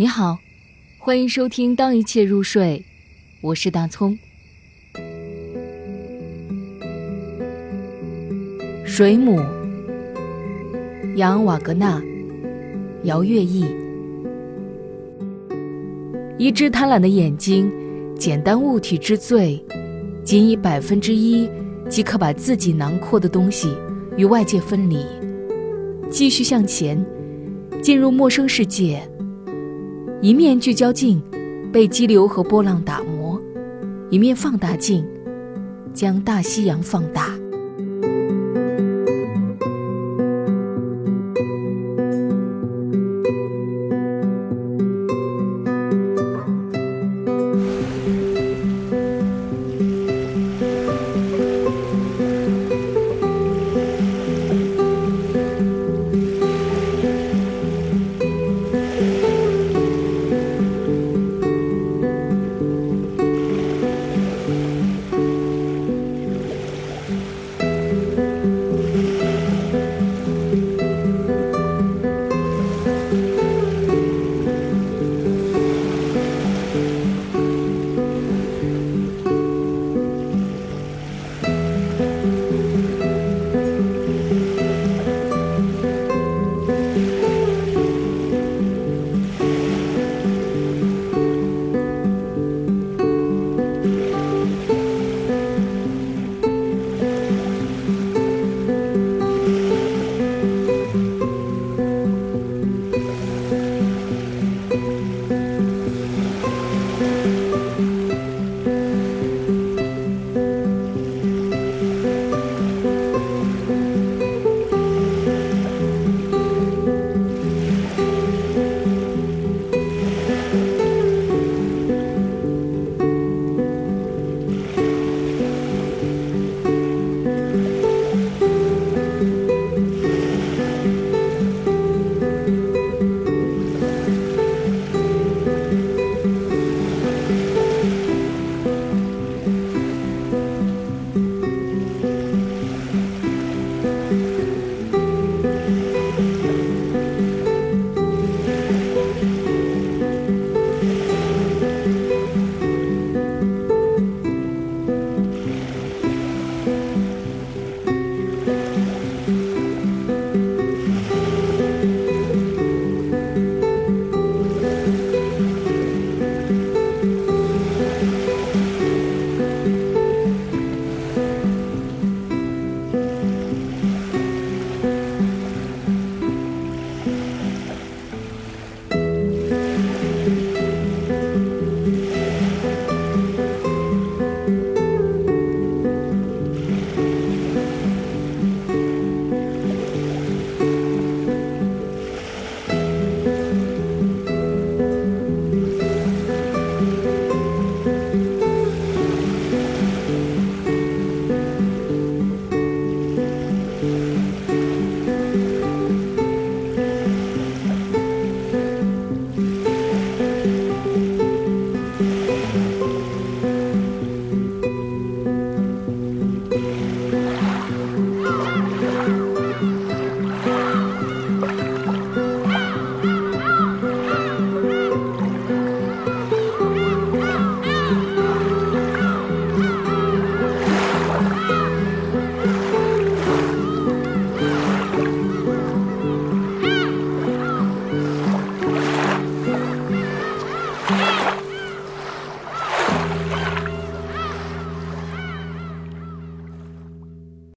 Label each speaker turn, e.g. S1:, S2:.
S1: 你好，欢迎收听《当一切入睡》，我是大葱。水母，杨瓦格纳，姚月意。一只贪婪的眼睛，简单物体之最，仅以百分之一即可把自己囊括的东西与外界分离，继续向前，进入陌生世界。一面聚焦镜被激流和波浪打磨，一面放大镜将大西洋放大。